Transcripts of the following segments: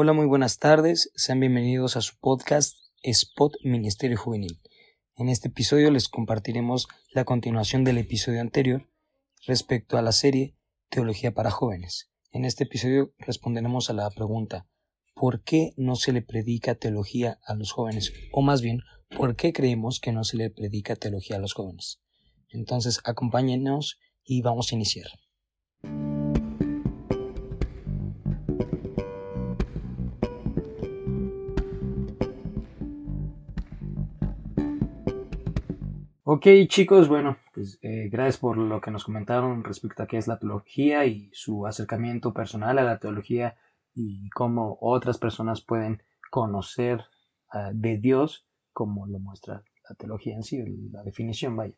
Hola, muy buenas tardes. Sean bienvenidos a su podcast Spot Ministerio Juvenil. En este episodio les compartiremos la continuación del episodio anterior respecto a la serie Teología para jóvenes. En este episodio responderemos a la pregunta ¿por qué no se le predica teología a los jóvenes? O más bien, ¿por qué creemos que no se le predica teología a los jóvenes? Entonces, acompáñenos y vamos a iniciar. Ok chicos, bueno, pues eh, gracias por lo que nos comentaron respecto a qué es la teología y su acercamiento personal a la teología y cómo otras personas pueden conocer ah, de Dios como lo muestra la teología en sí, la definición, vaya.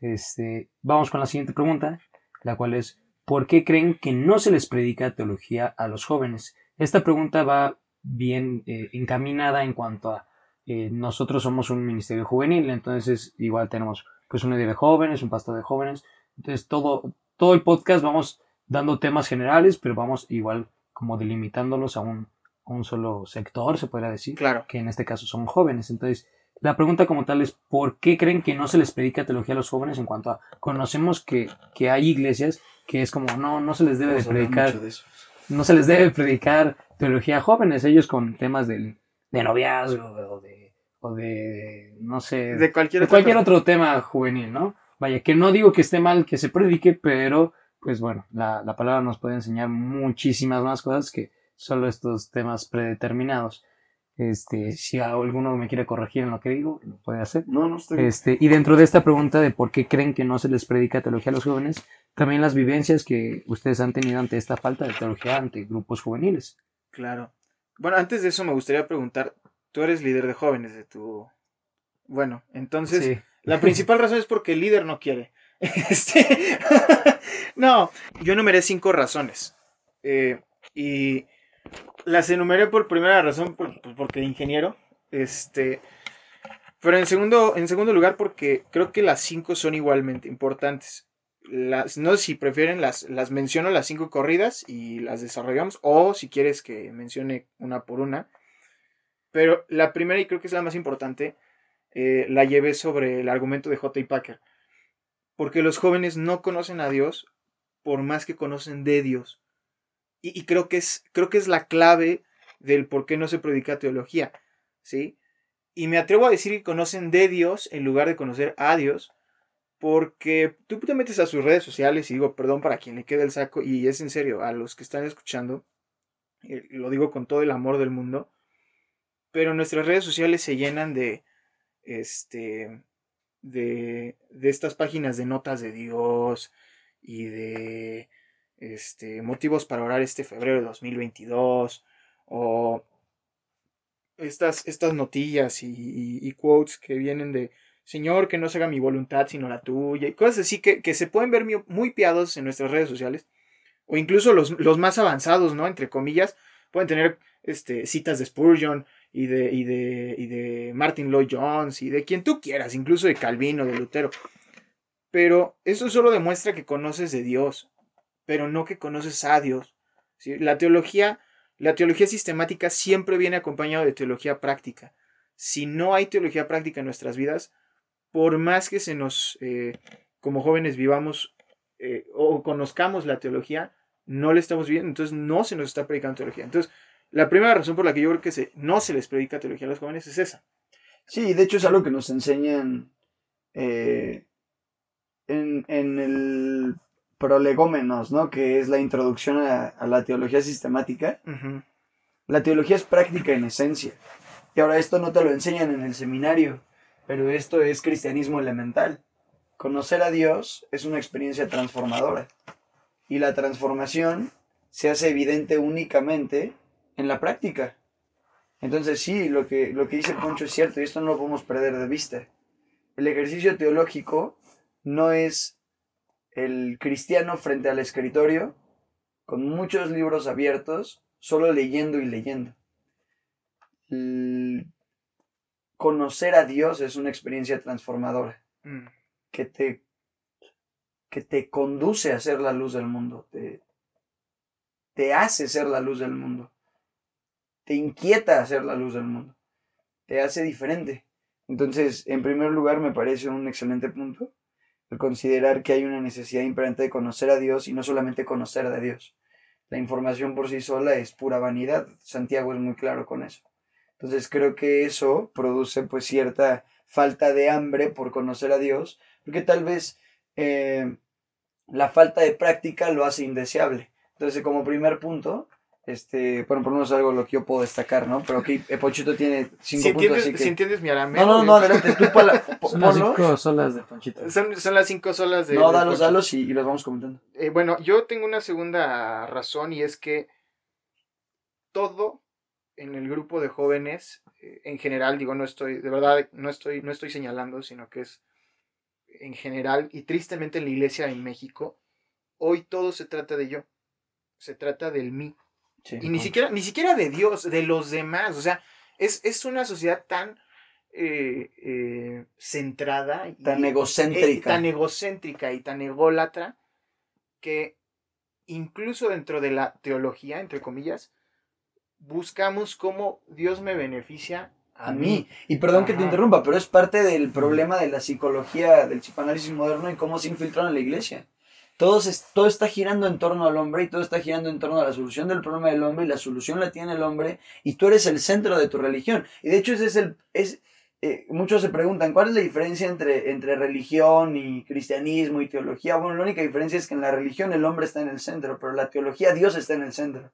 este, vamos con la siguiente pregunta, la cual es, ¿por qué creen que no se les predica teología a los jóvenes? Esta pregunta va bien eh, encaminada en cuanto a eh, nosotros somos un ministerio juvenil, entonces igual tenemos pues un líder de jóvenes, un pastor de jóvenes, entonces todo, todo el podcast vamos dando temas generales, pero vamos igual como delimitándolos a un, un solo sector, se podría decir, claro. que en este caso son jóvenes. Entonces, la pregunta como tal es, ¿por qué creen que no se les predica teología a los jóvenes en cuanto a, conocemos que, que hay iglesias que es como, no, no se les debe de predicar, no se les debe predicar teología a jóvenes, ellos con temas del de noviazgo o de, o de no sé, de cualquier, cualquier otro tema juvenil, ¿no? Vaya, que no digo que esté mal que se predique, pero pues bueno, la, la palabra nos puede enseñar muchísimas más cosas que solo estos temas predeterminados. Este, si alguno me quiere corregir en lo que digo, lo puede hacer. No, no estoy. Este, y dentro de esta pregunta de por qué creen que no se les predica teología a los jóvenes, también las vivencias que ustedes han tenido ante esta falta de teología ante grupos juveniles. Claro. Bueno, antes de eso me gustaría preguntar, tú eres líder de jóvenes de tu... Bueno, entonces, la principal razón es porque el líder no quiere. Este... no, yo enumeré cinco razones. Eh, y las enumeré por primera razón pues, porque ingeniero. Este... Pero en segundo, en segundo lugar porque creo que las cinco son igualmente importantes las, no sé si prefieren, las, las menciono las cinco corridas y las desarrollamos, o si quieres que mencione una por una. Pero la primera, y creo que es la más importante, eh, la llevé sobre el argumento de J. Packer. Porque los jóvenes no conocen a Dios por más que conocen de Dios. Y, creo, que es, creo que es la clave del por qué no se predica teología. ¿sí? Y me atrevo a decir que conocen de Dios en lugar de conocer a Dios porque tú te metes a sus redes sociales y digo, perdón para quien le quede el saco, y es en serio, a los que están escuchando, y lo digo con todo el amor del mundo, pero nuestras redes sociales se llenan de, este, de, de estas páginas de notas de Dios y de, este, motivos para orar este febrero de 2022, o estas, estas notillas y quotes que vienen de Señor, que no se haga mi voluntad sino la tuya, y cosas así que, que se pueden ver muy piados en nuestras redes sociales, o incluso los, los, más avanzados, ¿no? Entre comillas, pueden tener este, citas de Spurgeon y de, y, de, y de Martin Lloyd Jones y de quien tú quieras, incluso de Calvino, de Lutero. Pero eso solo demuestra que conoces de Dios, pero no que conoces a Dios. La teología, la teología sistemática siempre viene acompañada de teología práctica. Si no hay teología práctica en nuestras vidas, por más que se nos, eh, como jóvenes, vivamos eh, o conozcamos la teología, no le estamos viendo, entonces no se nos está predicando teología. Entonces, la primera razón por la que yo creo que se, no se les predica teología a los jóvenes es esa. Sí, de hecho es algo que nos enseñan eh, en, en, el prolegómenos, ¿no? Que es la introducción a, la teología sistemática. La teología es práctica en esencia. Y ahora esto no te lo enseñan en el seminario pero esto es cristianismo elemental. Conocer a Dios es una experiencia transformadora y la transformación se hace evidente únicamente en la práctica. Entonces sí, lo que, lo que dice Poncho es cierto y esto no lo podemos perder de vista. El ejercicio teológico no es el cristiano frente al escritorio con muchos libros abiertos, solo leyendo y leyendo conocer a Dios es una experiencia transformadora mm. que, te, que te conduce a ser la luz del mundo, te, te hace ser la luz del mundo. Te inquieta hacer la luz del mundo, te hace diferente. Entonces, en primer lugar, me parece un excelente punto el considerar que hay una necesidad imperante de conocer a Dios y no solamente conocer a Dios. La información por sí sola es pura vanidad. Santiago es muy claro con eso. Entonces creo que eso produce pues cierta falta de hambre por conocer a Dios, porque tal vez eh, la falta de práctica lo hace indeseable. Entonces como primer punto, este, bueno, por lo menos algo lo que yo puedo destacar, ¿no? Pero aquí Ponchito tiene cinco si puntos, así que... Si entiendes mi arameo. No, no, no, adelante, tú para... son las cinco solas de Ponchito. Son, son, las cinco solas de... No, dalos, dalos y, y, los vamos comentando. Eh, bueno, yo tengo una segunda razón y es que todo en el grupo de jóvenes, eh, en general, digo, no estoy, de verdad, no estoy, no estoy señalando, sino que es en general y tristemente en la iglesia en México, hoy todo se trata de yo, se trata del mí y ni siquiera, ni siquiera de Dios, de los demás. O sea, es, es una sociedad tan eh, eh, centrada. Tan egocéntrica. tan egocéntrica y tan ególatra que incluso dentro de la teología, entre comillas, buscamos cómo Dios me beneficia a, mí. Y perdón que te interrumpa, pero es parte del problema de la psicología, del psicoanálisis moderno y cómo se infiltró en la iglesia. Todo, todo está girando en torno al hombre y todo está girando en torno a la solución del problema del hombre y la solución la tiene el hombre y tú eres el centro de tu religión. Y de hecho ese es. Es, eh, muchos se preguntan, ¿cuál es la diferencia entre, entre religión y cristianismo y teología? Bueno, la única diferencia es que en la religión el hombre está en el centro, pero la teología Dios está en el centro.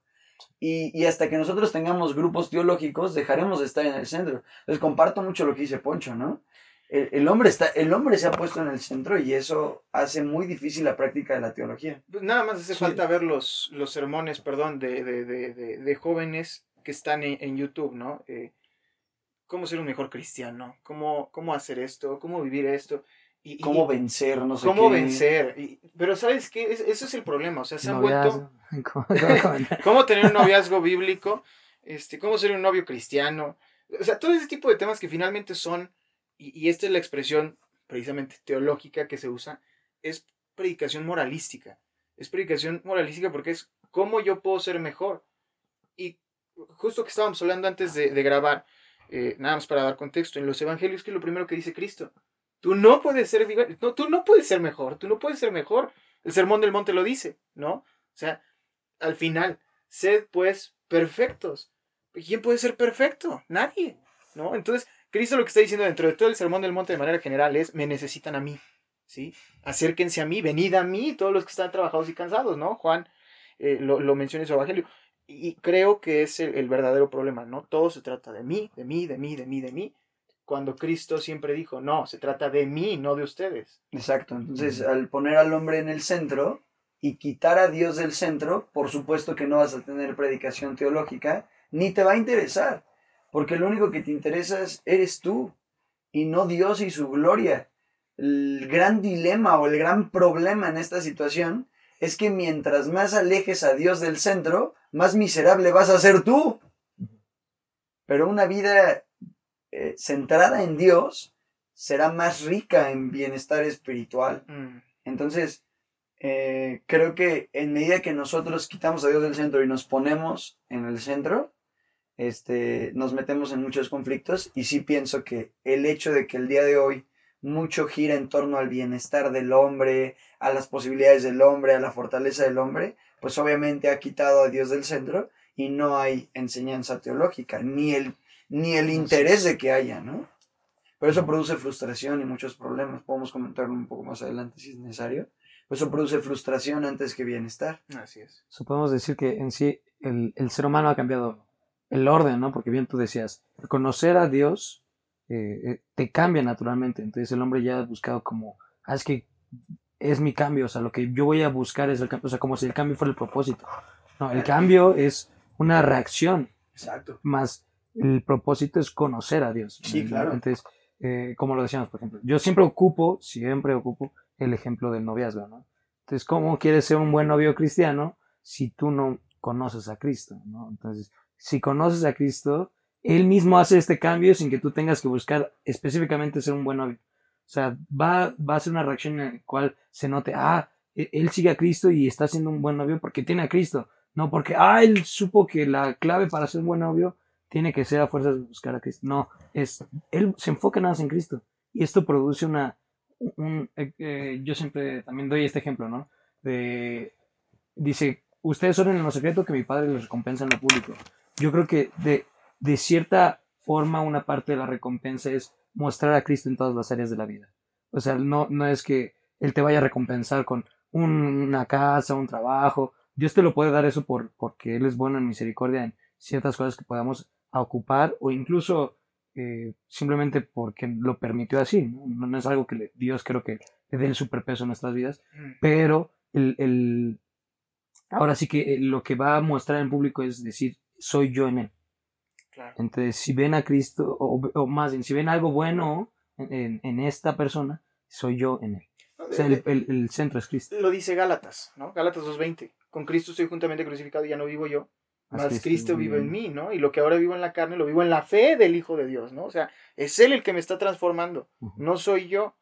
Y, y, hasta que nosotros tengamos grupos teológicos, dejaremos de estar en el centro. Entonces comparto mucho lo que dice Poncho, ¿no? El, hombre está, el hombre se ha puesto en el centro y eso hace muy difícil la práctica de la teología. Pues nada más hace falta ver los, los sermones, perdón, de, de, de, de jóvenes que están en, YouTube, ¿no? Eh, cómo ser un mejor cristiano, cómo, cómo hacer esto, cómo vivir esto. Y, cómo vencer, no sé cómo vencer. pero ¿sabes qué? eso es el problema. O sea, se han vuelto... ¿Cómo, tener un noviazgo bíblico? Este, ¿Cómo ser un novio cristiano? O sea, todo ese tipo de temas que finalmente son y, esta es la expresión precisamente teológica que se usa, es predicación moralística. Es predicación moralística porque es cómo yo puedo ser mejor. Y justo que estábamos hablando antes de, grabar, eh, nada más para dar contexto, en los evangelios, que lo primero que dice Cristo? Tú no puedes ser, no, tú no puedes ser mejor, tú no puedes ser mejor. El sermón del monte lo dice, ¿no? O sea, al final, sed pues perfectos. ¿Quién puede ser perfecto? Nadie, ¿no? Entonces, Cristo lo que está diciendo dentro de todo el sermón del monte de manera general es, me necesitan a mí, ¿sí? Acérquense a mí, venid a mí, todos los que están trabajados y cansados, ¿no? Juan eh, lo, lo, menciona en su evangelio. Y creo que es el, verdadero problema, ¿no? Todo se trata de mí, de mí, de mí, de mí, de mí, cuando Cristo siempre dijo, no, se trata de mí, no de ustedes. Exacto, entonces al poner al hombre en el centro y quitar a Dios del centro, por supuesto que no vas a tener predicación teológica, ni te va a interesar porque lo único que te interesa es, eres tú y no Dios y su gloria. El gran dilema o el gran problema en esta situación es que mientras más alejes a Dios del centro, más miserable vas a ser tú. Pero una vida eh, centrada en Dios será más rica en bienestar espiritual. Mm. Entonces, eh, creo que en medida que nosotros quitamos a Dios del centro y nos ponemos en el centro, este, nos metemos en muchos conflictos y sí pienso que el hecho de que el día de hoy mucho gira en torno al bienestar del hombre, a las posibilidades del hombre, a la fortaleza del hombre, pues obviamente ha quitado a Dios del centro y no hay enseñanza teológica, ni el, ni el interés de que haya, ¿no? Pero eso produce frustración y muchos problemas. Podemos comentarlo un poco más adelante si es necesario. eso produce frustración antes que bienestar. Así es. Podemos decir que en sí el, el ser humano ha cambiado el orden, ¿no? Porque bien tú decías, conocer a Dios eh, eh, te cambia naturalmente. Entonces el hombre ya ha buscado como, ah, es que es mi cambio, o sea, lo que yo voy a buscar es el cambio, o sea, como si el cambio fuera el propósito. No, el cambio es una reacción. Exacto. Más el propósito es conocer a Dios. Sí, claro. Entonces, eh, como lo decíamos, por ejemplo, yo siempre ocupo, siempre ocupo el ejemplo del noviazgo, ¿no? Entonces, ¿cómo quieres ser un buen novio cristiano si tú no conoces a Cristo, ¿no? Entonces, si conoces a Cristo, Él mismo hace este cambio sin que tú tengas que buscar específicamente ser un buen novio. O sea, va, va a ser una reacción en la cual se note, ah, e, Él sigue a Cristo y está siendo un buen novio porque tiene a Cristo. No porque, ah, él supo que la clave para ser un buen novio tiene que ser a fuerzas buscar a Cristo. No, es, él se enfoca nada más en Cristo. Y esto produce una, un, eh, eh, yo siempre también doy este ejemplo, ¿no? Dice, ustedes oren en lo secreto que mi padre les recompensa en lo público. Yo creo que de, de cierta forma una parte de la recompensa es mostrar a Cristo en todas las áreas de la vida. O sea, no, no es que Él te vaya a recompensar con una casa, un trabajo. Dios te lo puede dar eso por, porque Él es bueno en misericordia en ciertas cosas que podamos ocupar o incluso eh, simplemente porque lo permitió así. ¿no? no es algo que Dios creo que le dé el superpeso en nuestras vidas, mm. pero el, el, ahora sí que eh, lo que va a mostrar en público es decir, soy yo en Él. Entonces, si ven a Cristo, o, más bien, si ven algo bueno en, en, esta persona, soy yo en Él. O sea, el, el, centro es Cristo. Lo dice Gálatas, ¿no? Gálatas 2.20. Con Cristo estoy juntamente crucificado y ya no vivo yo, más Cristo, vive en mí, ¿no? Y lo que ahora vivo en la carne, lo vivo en la fe del Hijo de Dios, ¿no? O sea, es Él el que me está transformando, no soy yo,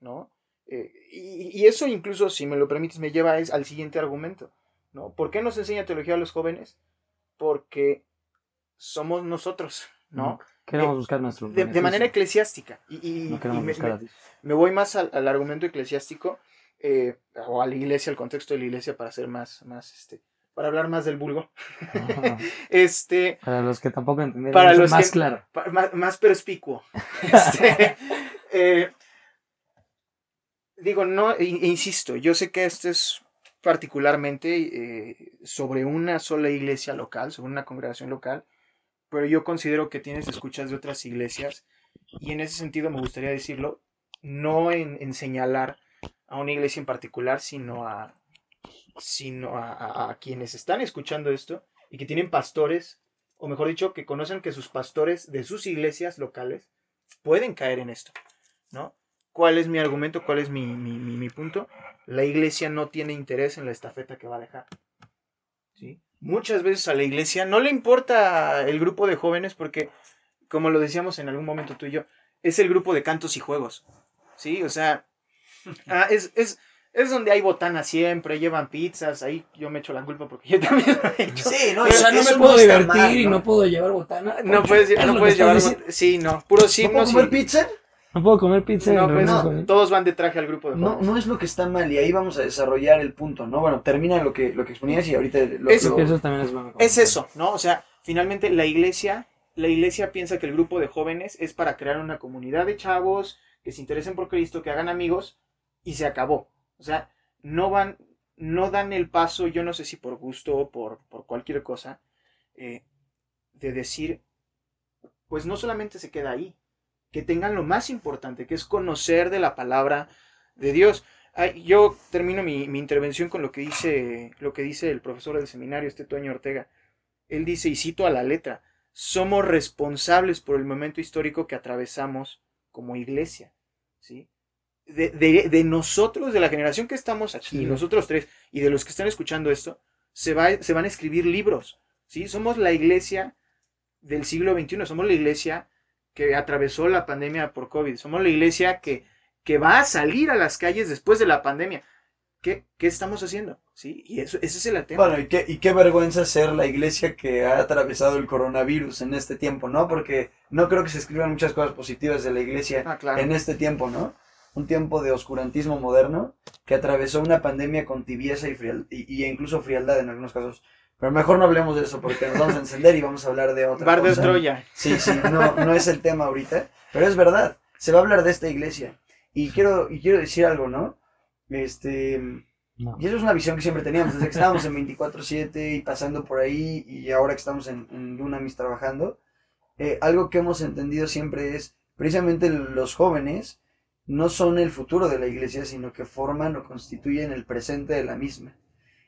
¿no? Eh, y, y, eso incluso, si me lo permites, me lleva es, al siguiente argumento, ¿no? ¿Por qué nos enseña teología a los jóvenes? Porque somos nosotros, ¿no? Queremos eh, buscar nuestro. De, manera eclesiástica. Y, no queremos me, buscar me, voy más al, argumento eclesiástico, eh, o a la iglesia, al contexto de la iglesia, para ser más, más este, para hablar más del vulgo. este, para los que tampoco entendieron para los más claro. más, perspicuo. Este, eh, digo, no, e, insisto, yo sé que esto es particularmente eh, sobre una sola iglesia local, sobre una congregación local, pero yo considero que tienes escuchas de otras iglesias y en ese sentido me gustaría decirlo, no en señalar a una iglesia en particular, sino a, sino a, quienes están escuchando esto y que tienen pastores, o mejor dicho, que conocen que sus pastores de sus iglesias locales pueden caer en esto, ¿no? ¿Cuál es mi argumento? ¿Cuál es mi, mi, punto? La iglesia no tiene interés en la estafeta que va a dejar. ¿sí? Muchas veces a la iglesia no le importa el grupo de jóvenes porque, como lo decíamos en algún momento tú y yo, es el grupo de cantos y juegos. ¿Sí? O sea, ah, es, es, es donde hay botana siempre, llevan pizzas, ahí yo me echo la culpa porque yo también lo he hecho. Sí, no, o sea, no me puedo divertir y no puedo llevar botana. No puedes, no puedes llevar botana. Sí, no, puro sí, ¿No puedo comer pizza? No puedo comer pizza. No, pues, todos van de traje al grupo de No, no es lo que está mal y ahí vamos a desarrollar el punto, ¿no? Bueno, termina lo que, lo que exponías y ahorita lo, eso, eso también es bueno. Es eso, ¿no? O sea, finalmente la iglesia, la iglesia piensa que el grupo de jóvenes es para crear una comunidad de chavos que se interesen por Cristo, que hagan amigos y se acabó. O sea, no van, no dan el paso, yo no sé si por gusto o por, por cualquier cosa, eh, de decir, pues no solamente se queda ahí, que tengan lo más importante, que es conocer de la palabra de Dios. yo termino mi, mi, intervención con lo que, dice, lo que dice el profesor del seminario, este Toño Ortega. Él dice, y cito a la letra, somos responsables por el momento histórico que atravesamos como iglesia. ¿sí? de, nosotros, de la generación que estamos aquí, nosotros tres, y de los que están escuchando esto, se, va, se van a escribir libros. ¿sí? Somos la iglesia del siglo XXI, somos la iglesia que atravesó la pandemia por COVID, somos la iglesia que, que va a salir a las calles después de la pandemia. ¿Qué, qué estamos haciendo? ¿Sí? Y eso, ese es el tema. Bueno, y qué, y qué vergüenza ser la iglesia que ha atravesado el coronavirus en este tiempo, ¿no? Porque no creo que se escriban muchas cosas positivas de la iglesia ah, en este tiempo, ¿no? un tiempo de oscurantismo moderno que atravesó una pandemia con tibieza y, frialdad, y, incluso frialdad en algunos casos. Pero mejor no hablemos de eso porque nos vamos a encender y vamos a hablar de otra Bar de Troya. Sí, sí, no, no es el tema ahorita, pero es verdad, se va a hablar de esta iglesia. Y quiero, y quiero decir algo, ¿no? Este... Y eso es una visión que siempre teníamos, desde que estábamos en 24-7 y pasando por ahí y ahora que estamos en, en Dunamis trabajando. Eh, algo que hemos entendido siempre es, precisamente los jóvenes, no son el futuro de la iglesia, sino que forman o constituyen el presente de la misma.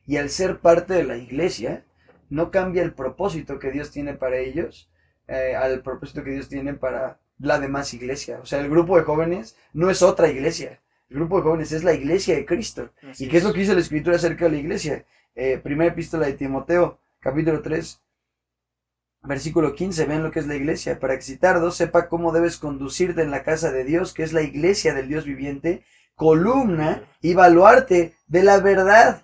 Y al ser parte de la iglesia, no cambia el propósito que Dios tiene para ellos, eh, al propósito que Dios tiene para la demás iglesia. O sea, el grupo de jóvenes no es otra iglesia. El grupo de jóvenes es la iglesia de Cristo. ¿Y qué es. lo que dice la escritura acerca de la iglesia? Eh, primera epístola de Timoteo, capítulo 3, Versículo 15, ven lo que es la iglesia. Para que dos sepa cómo debes conducirte en la casa de Dios, que es la iglesia del Dios viviente, columna y baluarte de la verdad.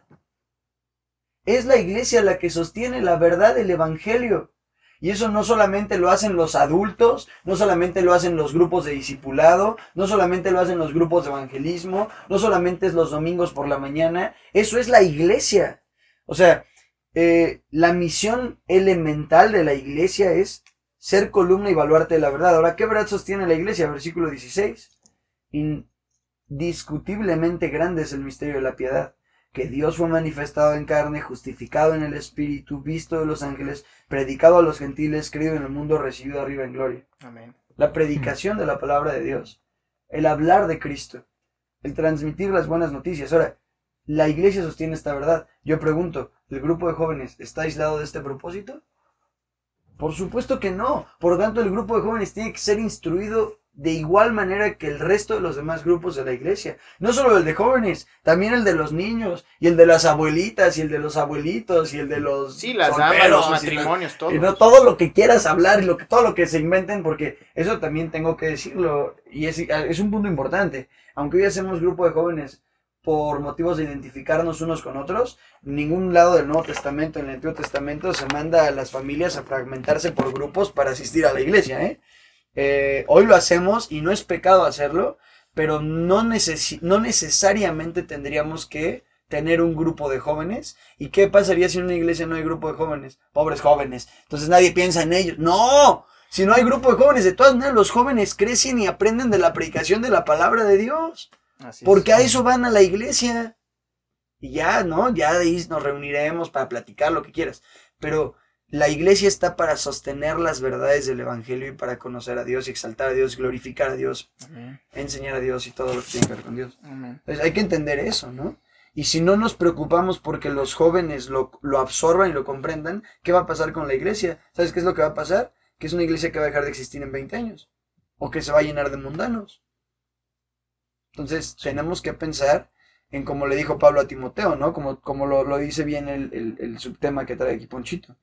Es la iglesia la que sostiene la verdad del Evangelio. Y eso no solamente lo hacen los adultos, no solamente lo hacen los grupos de discipulado, no solamente lo hacen los grupos de evangelismo, no solamente es los domingos por la mañana, eso es la iglesia. O sea, eh, la misión elemental de la iglesia es ser columna y baluarte de la verdad. Ahora, ¿qué verdad sostiene la iglesia? Versículo 16. Indiscutiblemente grande es el misterio de la piedad que Dios fue manifestado en carne, justificado en el Espíritu, visto de los ángeles, predicado a los gentiles, creído en el mundo, recibido arriba en gloria. Amén. La predicación de la palabra de Dios, el hablar de Cristo, el transmitir las buenas noticias. Ahora, la iglesia sostiene esta verdad. Yo pregunto, ¿el grupo de jóvenes está aislado de este propósito? Por supuesto que no. Por lo tanto, el grupo de jóvenes tiene que ser instruido de igual manera que el resto de los demás grupos de la iglesia. No solo el de jóvenes, también el de los niños, y el de las abuelitas, y el de los abuelitos, y el de los. Sí, las damas, los matrimonios, todo. Y no todo lo que quieras hablar y lo que, todo lo que se inventen, porque eso también tengo que decirlo, y es, es un punto importante. Aunque hoy hacemos grupo de jóvenes por motivos de identificarnos unos con otros, ningún lado del Nuevo Testamento, en el Antiguo Testamento, se manda a las familias a fragmentarse por grupos para asistir a la iglesia, ¿eh? Eh, hoy lo hacemos y no es pecado hacerlo, pero no, no necesariamente tendríamos que tener un grupo de jóvenes. ¿Y qué pasaría si en una iglesia no hay grupo de jóvenes? Pobres jóvenes. Entonces nadie piensa en ellos. No, si no hay grupo de jóvenes, de todas maneras los jóvenes crecen y aprenden de la predicación de la palabra de Dios. porque a eso van a la iglesia. Y ya, ¿no? Ya de ahí nos reuniremos para platicar lo que quieras. Pero la iglesia está para sostener las verdades del Evangelio y para conocer a Dios y exaltar a Dios, glorificar a Dios, enseñar a Dios y todo lo que tiene que ver con Dios. Entonces hay que entender eso, ¿no? Y si no nos preocupamos porque los jóvenes lo, lo, absorban y lo comprendan, ¿qué va a pasar con la iglesia? ¿Sabes qué es lo que va a pasar? Que es una iglesia que va a dejar de existir en 20 años. O que se va a llenar de mundanos. Entonces tenemos que pensar en como le dijo Pablo a Timoteo, ¿no? Como, como lo, lo dice bien el, el, el subtema que trae aquí Ponchito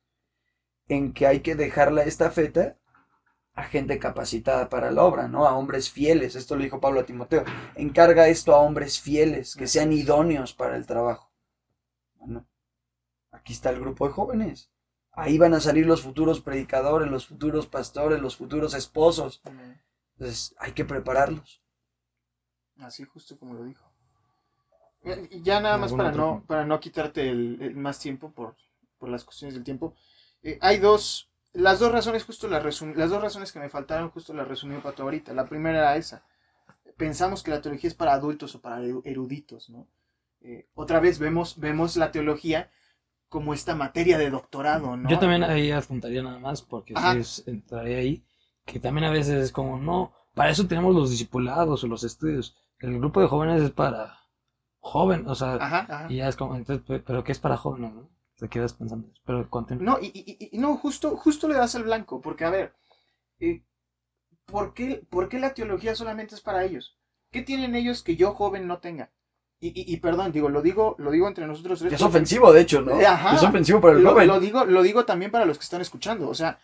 en que hay que dejarla esta feta a gente capacitada para la obra, ¿no? A hombres fieles. Esto lo dijo Pablo a Timoteo. Encarga esto a hombres fieles, que sean idóneos para el trabajo. Bueno, aquí está el grupo de jóvenes. Ahí van a salir los futuros predicadores, los futuros pastores, los futuros esposos. Entonces, hay que prepararlos. Así justo como lo dijo. Ya nada más para no, para no quitarte el, más tiempo por, por las cuestiones del tiempo. Eh, hay dos, las dos razones, justo las, las dos razones que me faltaron, justo las resumí para tu ahorita. La primera era esa. Pensamos que la teología es para adultos o para eruditos, ¿no? Eh, otra vez vemos, vemos la teología como esta materia de doctorado, ¿no? Yo también ahí apuntaría nada más, porque si entraría ahí, que también a veces es como, no, para eso tenemos los discipulados o los estudios. El grupo de jóvenes es para joven, o sea, y ya es como, entonces, pero ¿qué es para jóvenes, no? Te quedas pensando. Pero No, y, no, justo, justo le das el blanco, porque a ver, eh, ¿por, qué, ¿por qué la teología solamente es para ellos? ¿Qué tienen ellos que yo joven no tenga? Y, perdón, digo, lo digo, lo digo entre nosotros Es ofensivo, de hecho, ¿no? Es ofensivo para el joven. Lo digo, lo digo también para los que están escuchando. O sea,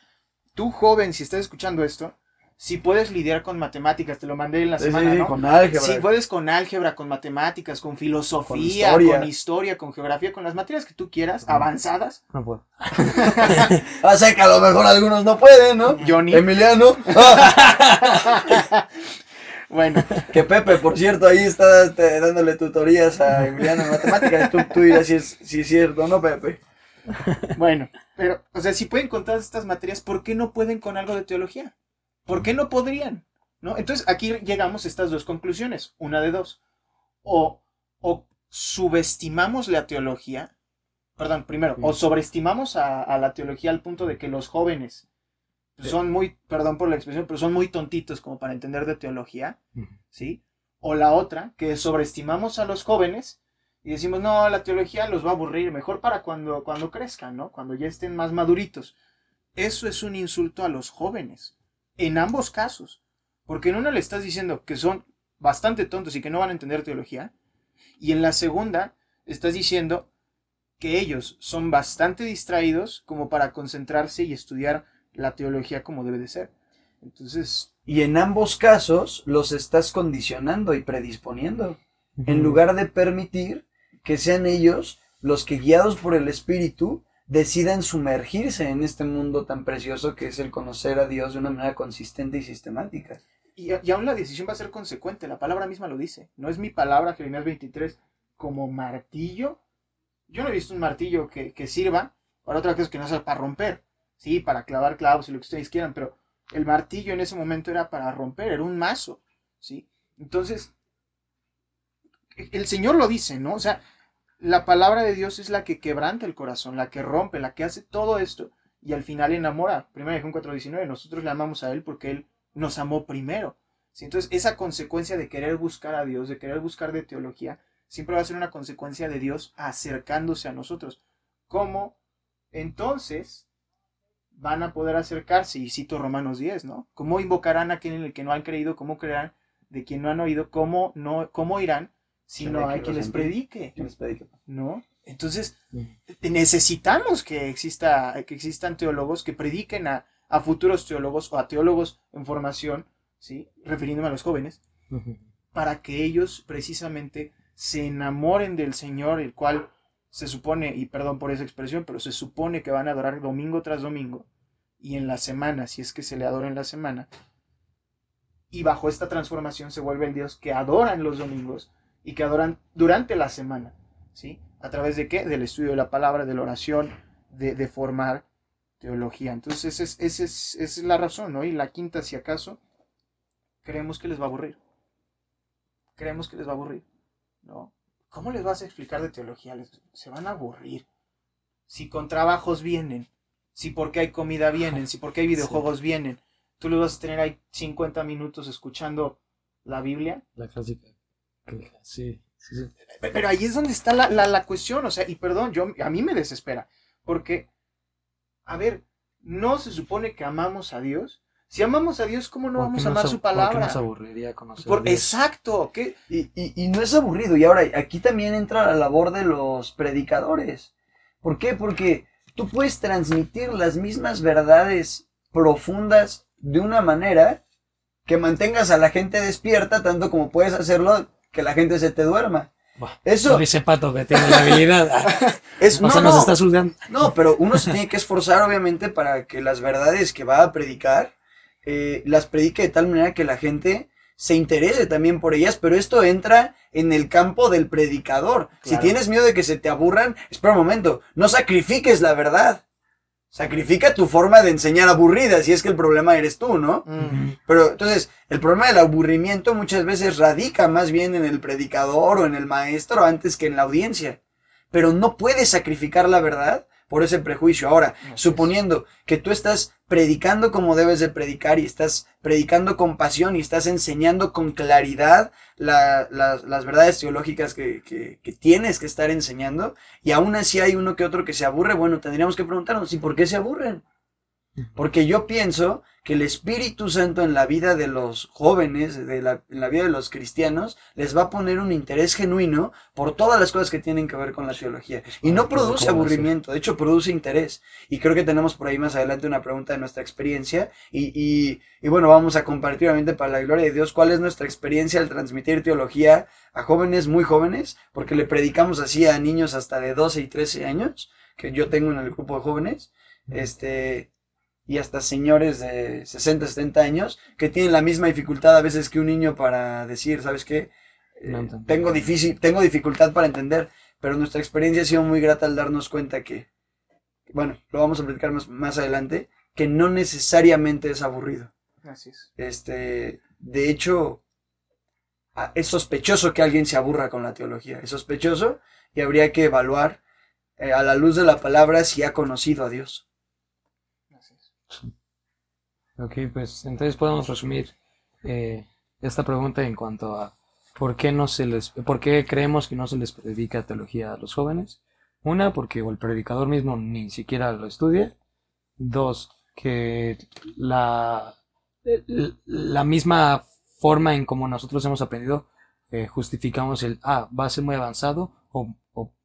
tú joven, si estás escuchando esto, si puedes lidiar con matemáticas, te lo mandé en la semana, sí, ¿no? con álgebra. Si puedes con álgebra, con matemáticas, con filosofía, con historia. con, geografía, con las materias que tú quieras, avanzadas. No puedo. o sea que a lo mejor algunos no pueden, ¿no? Johnny. Emiliano. bueno. Que Pepe, por cierto, ahí está este, dándole tutorías a Emiliano en matemáticas. Tú, tú dirás si es, si es cierto, ¿no, Pepe? Bueno, pero, o sea, si pueden con todas estas materias, ¿por qué no pueden con algo de teología? ¿Por qué no podrían? ¿No? Entonces aquí llegamos a estas dos conclusiones, una de dos. O, o subestimamos la teología, perdón, primero, o sobreestimamos a, la teología al punto de que los jóvenes son muy, perdón por la expresión, pero son muy tontitos como para entender de teología, ¿sí? O la otra, que sobreestimamos a los jóvenes y decimos, no, la teología los va a aburrir, mejor para cuando, cuando crezcan, ¿no? Cuando ya estén más maduritos. Eso es un insulto a los jóvenes en ambos casos. Porque en una le estás diciendo que son bastante tontos y que no van a entender teología. Y en la segunda estás diciendo que ellos son bastante distraídos como para concentrarse y estudiar la teología como debe de ser. Entonces... Y en ambos casos los estás condicionando y predisponiendo. En lugar de permitir que sean ellos los que guiados por el Espíritu decidan sumergirse en este mundo tan precioso que es el conocer a Dios de una manera consistente y sistemática. Y, y aún la decisión va a ser consecuente, la palabra misma lo dice. No es mi palabra, Jeremías 23, como martillo. Yo no he visto un martillo que, que sirva para otra cosa que no sea para romper, sí, para clavar clavos y lo que ustedes quieran, pero el martillo en ese momento era para romper, era un mazo, sí. Entonces, el Señor lo dice, ¿no? O sea, la palabra de Dios es la que quebranta el corazón, la que rompe, la que hace todo esto y al final enamora. 1 Juan 4:19, nosotros le amamos a Él porque Él nos amó primero. ¿sí? Entonces, esa consecuencia de querer buscar a Dios, de querer buscar de teología, siempre va a ser una consecuencia de Dios acercándose a nosotros. ¿Cómo entonces van a poder acercarse? Y cito Romanos 10, ¿no? ¿Cómo invocarán a quien en el que no han creído? ¿Cómo creerán de quien no han oído? ¿Cómo, no, cómo irán si no hay quien les predique? ¿No? Entonces, necesitamos que, exista, que existan teólogos que prediquen a, a, futuros teólogos o a teólogos en formación, ¿sí? refiriéndome a los jóvenes, para que ellos precisamente se enamoren del Señor, el cual se supone, y perdón por esa expresión, pero se supone que van a adorar domingo tras domingo, y en la semana, si es que se le adora en la semana, y bajo esta transformación se vuelve el Dios que adora en los domingos y que adoran durante la semana, ¿sí? ¿A través de qué? Del estudio de la palabra, de la oración, de, formar teología. Entonces, esa es, es, esa es la razón, ¿no? Y la quinta, si acaso, creemos que les va a aburrir. Creemos que les va a aburrir. ¿no? ¿Cómo les vas a explicar de teología? se van a aburrir. Si con trabajos vienen, si porque hay comida vienen, si porque hay videojuegos vienen, tú les vas a tener ahí 50 minutos escuchando la Biblia. La clásica. Sí, sí, Pero ahí es donde está la, la, la, cuestión, o sea, y perdón, yo, a mí me desespera, porque, a ver, no se supone que amamos a Dios si amamos a Dios, ¿cómo no vamos a amar su palabra? ¿Por qué nos aburriría conocer Por, Exacto. ¿qué? Y, y, no es aburrido. Y ahora, aquí también entra la labor de los predicadores. ¿Por qué? Porque tú puedes transmitir las mismas verdades profundas de una manera que mantengas a la gente despierta, tanto como puedes hacerlo que la gente se te duerma. Eso. dice Pato que tiene la habilidad. es, no, no, no, pero uno se tiene que esforzar, obviamente, para que las verdades que va a predicar eh, las predique de tal manera que la gente se interese también por ellas, pero esto entra en el campo del predicador. Si tienes miedo de que se te aburran, espera un momento, no sacrifiques la verdad. Sacrifica tu forma de enseñar aburrida, si es que el problema eres tú, ¿no? Pero entonces, el problema del aburrimiento muchas veces radica más bien en el predicador o en el maestro antes que en la audiencia. Pero no puedes sacrificar la verdad por ese prejuicio. Ahora, suponiendo que tú estás predicando como debes de predicar y estás predicando con pasión y estás enseñando con claridad las verdades teológicas que, que, tienes que estar enseñando y aún así hay uno que otro que se aburre, bueno, tendríamos que preguntarnos, ¿y por qué se aburren? Porque yo pienso que el Espíritu Santo en la vida de los jóvenes, de la, en la vida de los cristianos, les va a poner un interés genuino por todas las cosas que tienen que ver con la teología. Y no produce aburrimiento, de hecho produce interés. Y creo que tenemos por ahí más adelante una pregunta de nuestra experiencia. Y, y, y bueno, vamos a compartir obviamente para la gloria de Dios cuál es nuestra experiencia al transmitir teología a jóvenes muy jóvenes, porque le predicamos así a niños hasta de 12 y 13 años, que yo tengo en el grupo de jóvenes. Este, y hasta señores de 60, 70 años que tienen la misma dificultad a veces que un niño para decir, ¿sabes qué? Eh, tengo, difícil, tengo dificultad para entender, pero nuestra experiencia ha sido muy grata al darnos cuenta que, bueno, lo vamos a platicar más, más adelante, que no necesariamente es aburrido. Así es. Este, de hecho, es sospechoso que alguien se aburra con la teología, es sospechoso y habría que evaluar eh, a la luz de la palabra si ha conocido a Dios. Ok, pues entonces podemos resumir eh, esta pregunta en cuanto a por qué no se les, por qué creemos que no se les predica teología a los jóvenes. Una, porque el predicador mismo ni siquiera lo estudia. Dos, que la, la misma forma en como nosotros hemos aprendido eh, justificamos el, ah, va a ser muy avanzado o,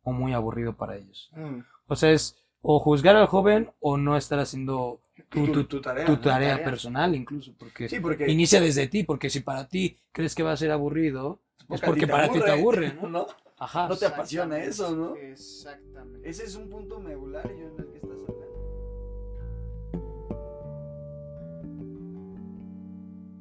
muy aburrido para ellos. Mm. O sea, es o juzgar al joven o no estar haciendo tu, tarea, personal incluso, porque, inicia desde ti, porque si para ti crees que va a ser aburrido, es porque para ti te aburre, ¿no? Ajá. No te apasiona eso, ¿no? Exactamente. Ese es un punto medular en el que estás hablando.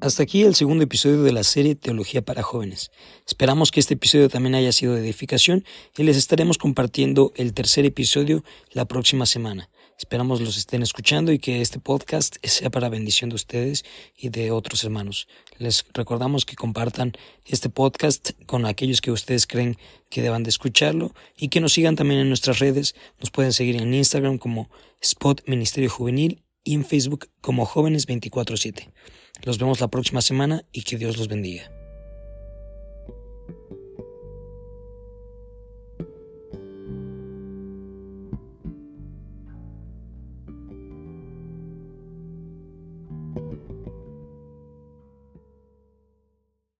Hasta aquí el segundo episodio de la serie Teología para Jóvenes. Esperamos que este episodio también haya sido de edificación y les estaremos compartiendo el tercer episodio la próxima semana. Esperamos los estén escuchando y que este podcast sea para bendición de ustedes y de otros hermanos. Les recordamos que compartan este podcast con aquellos que ustedes creen que deban de escucharlo y que nos sigan también en nuestras redes. Nos pueden seguir en Instagram como Spot Ministerio Juvenil y en Facebook como Jóvenes 24-7. Los vemos la próxima semana y que Dios los bendiga.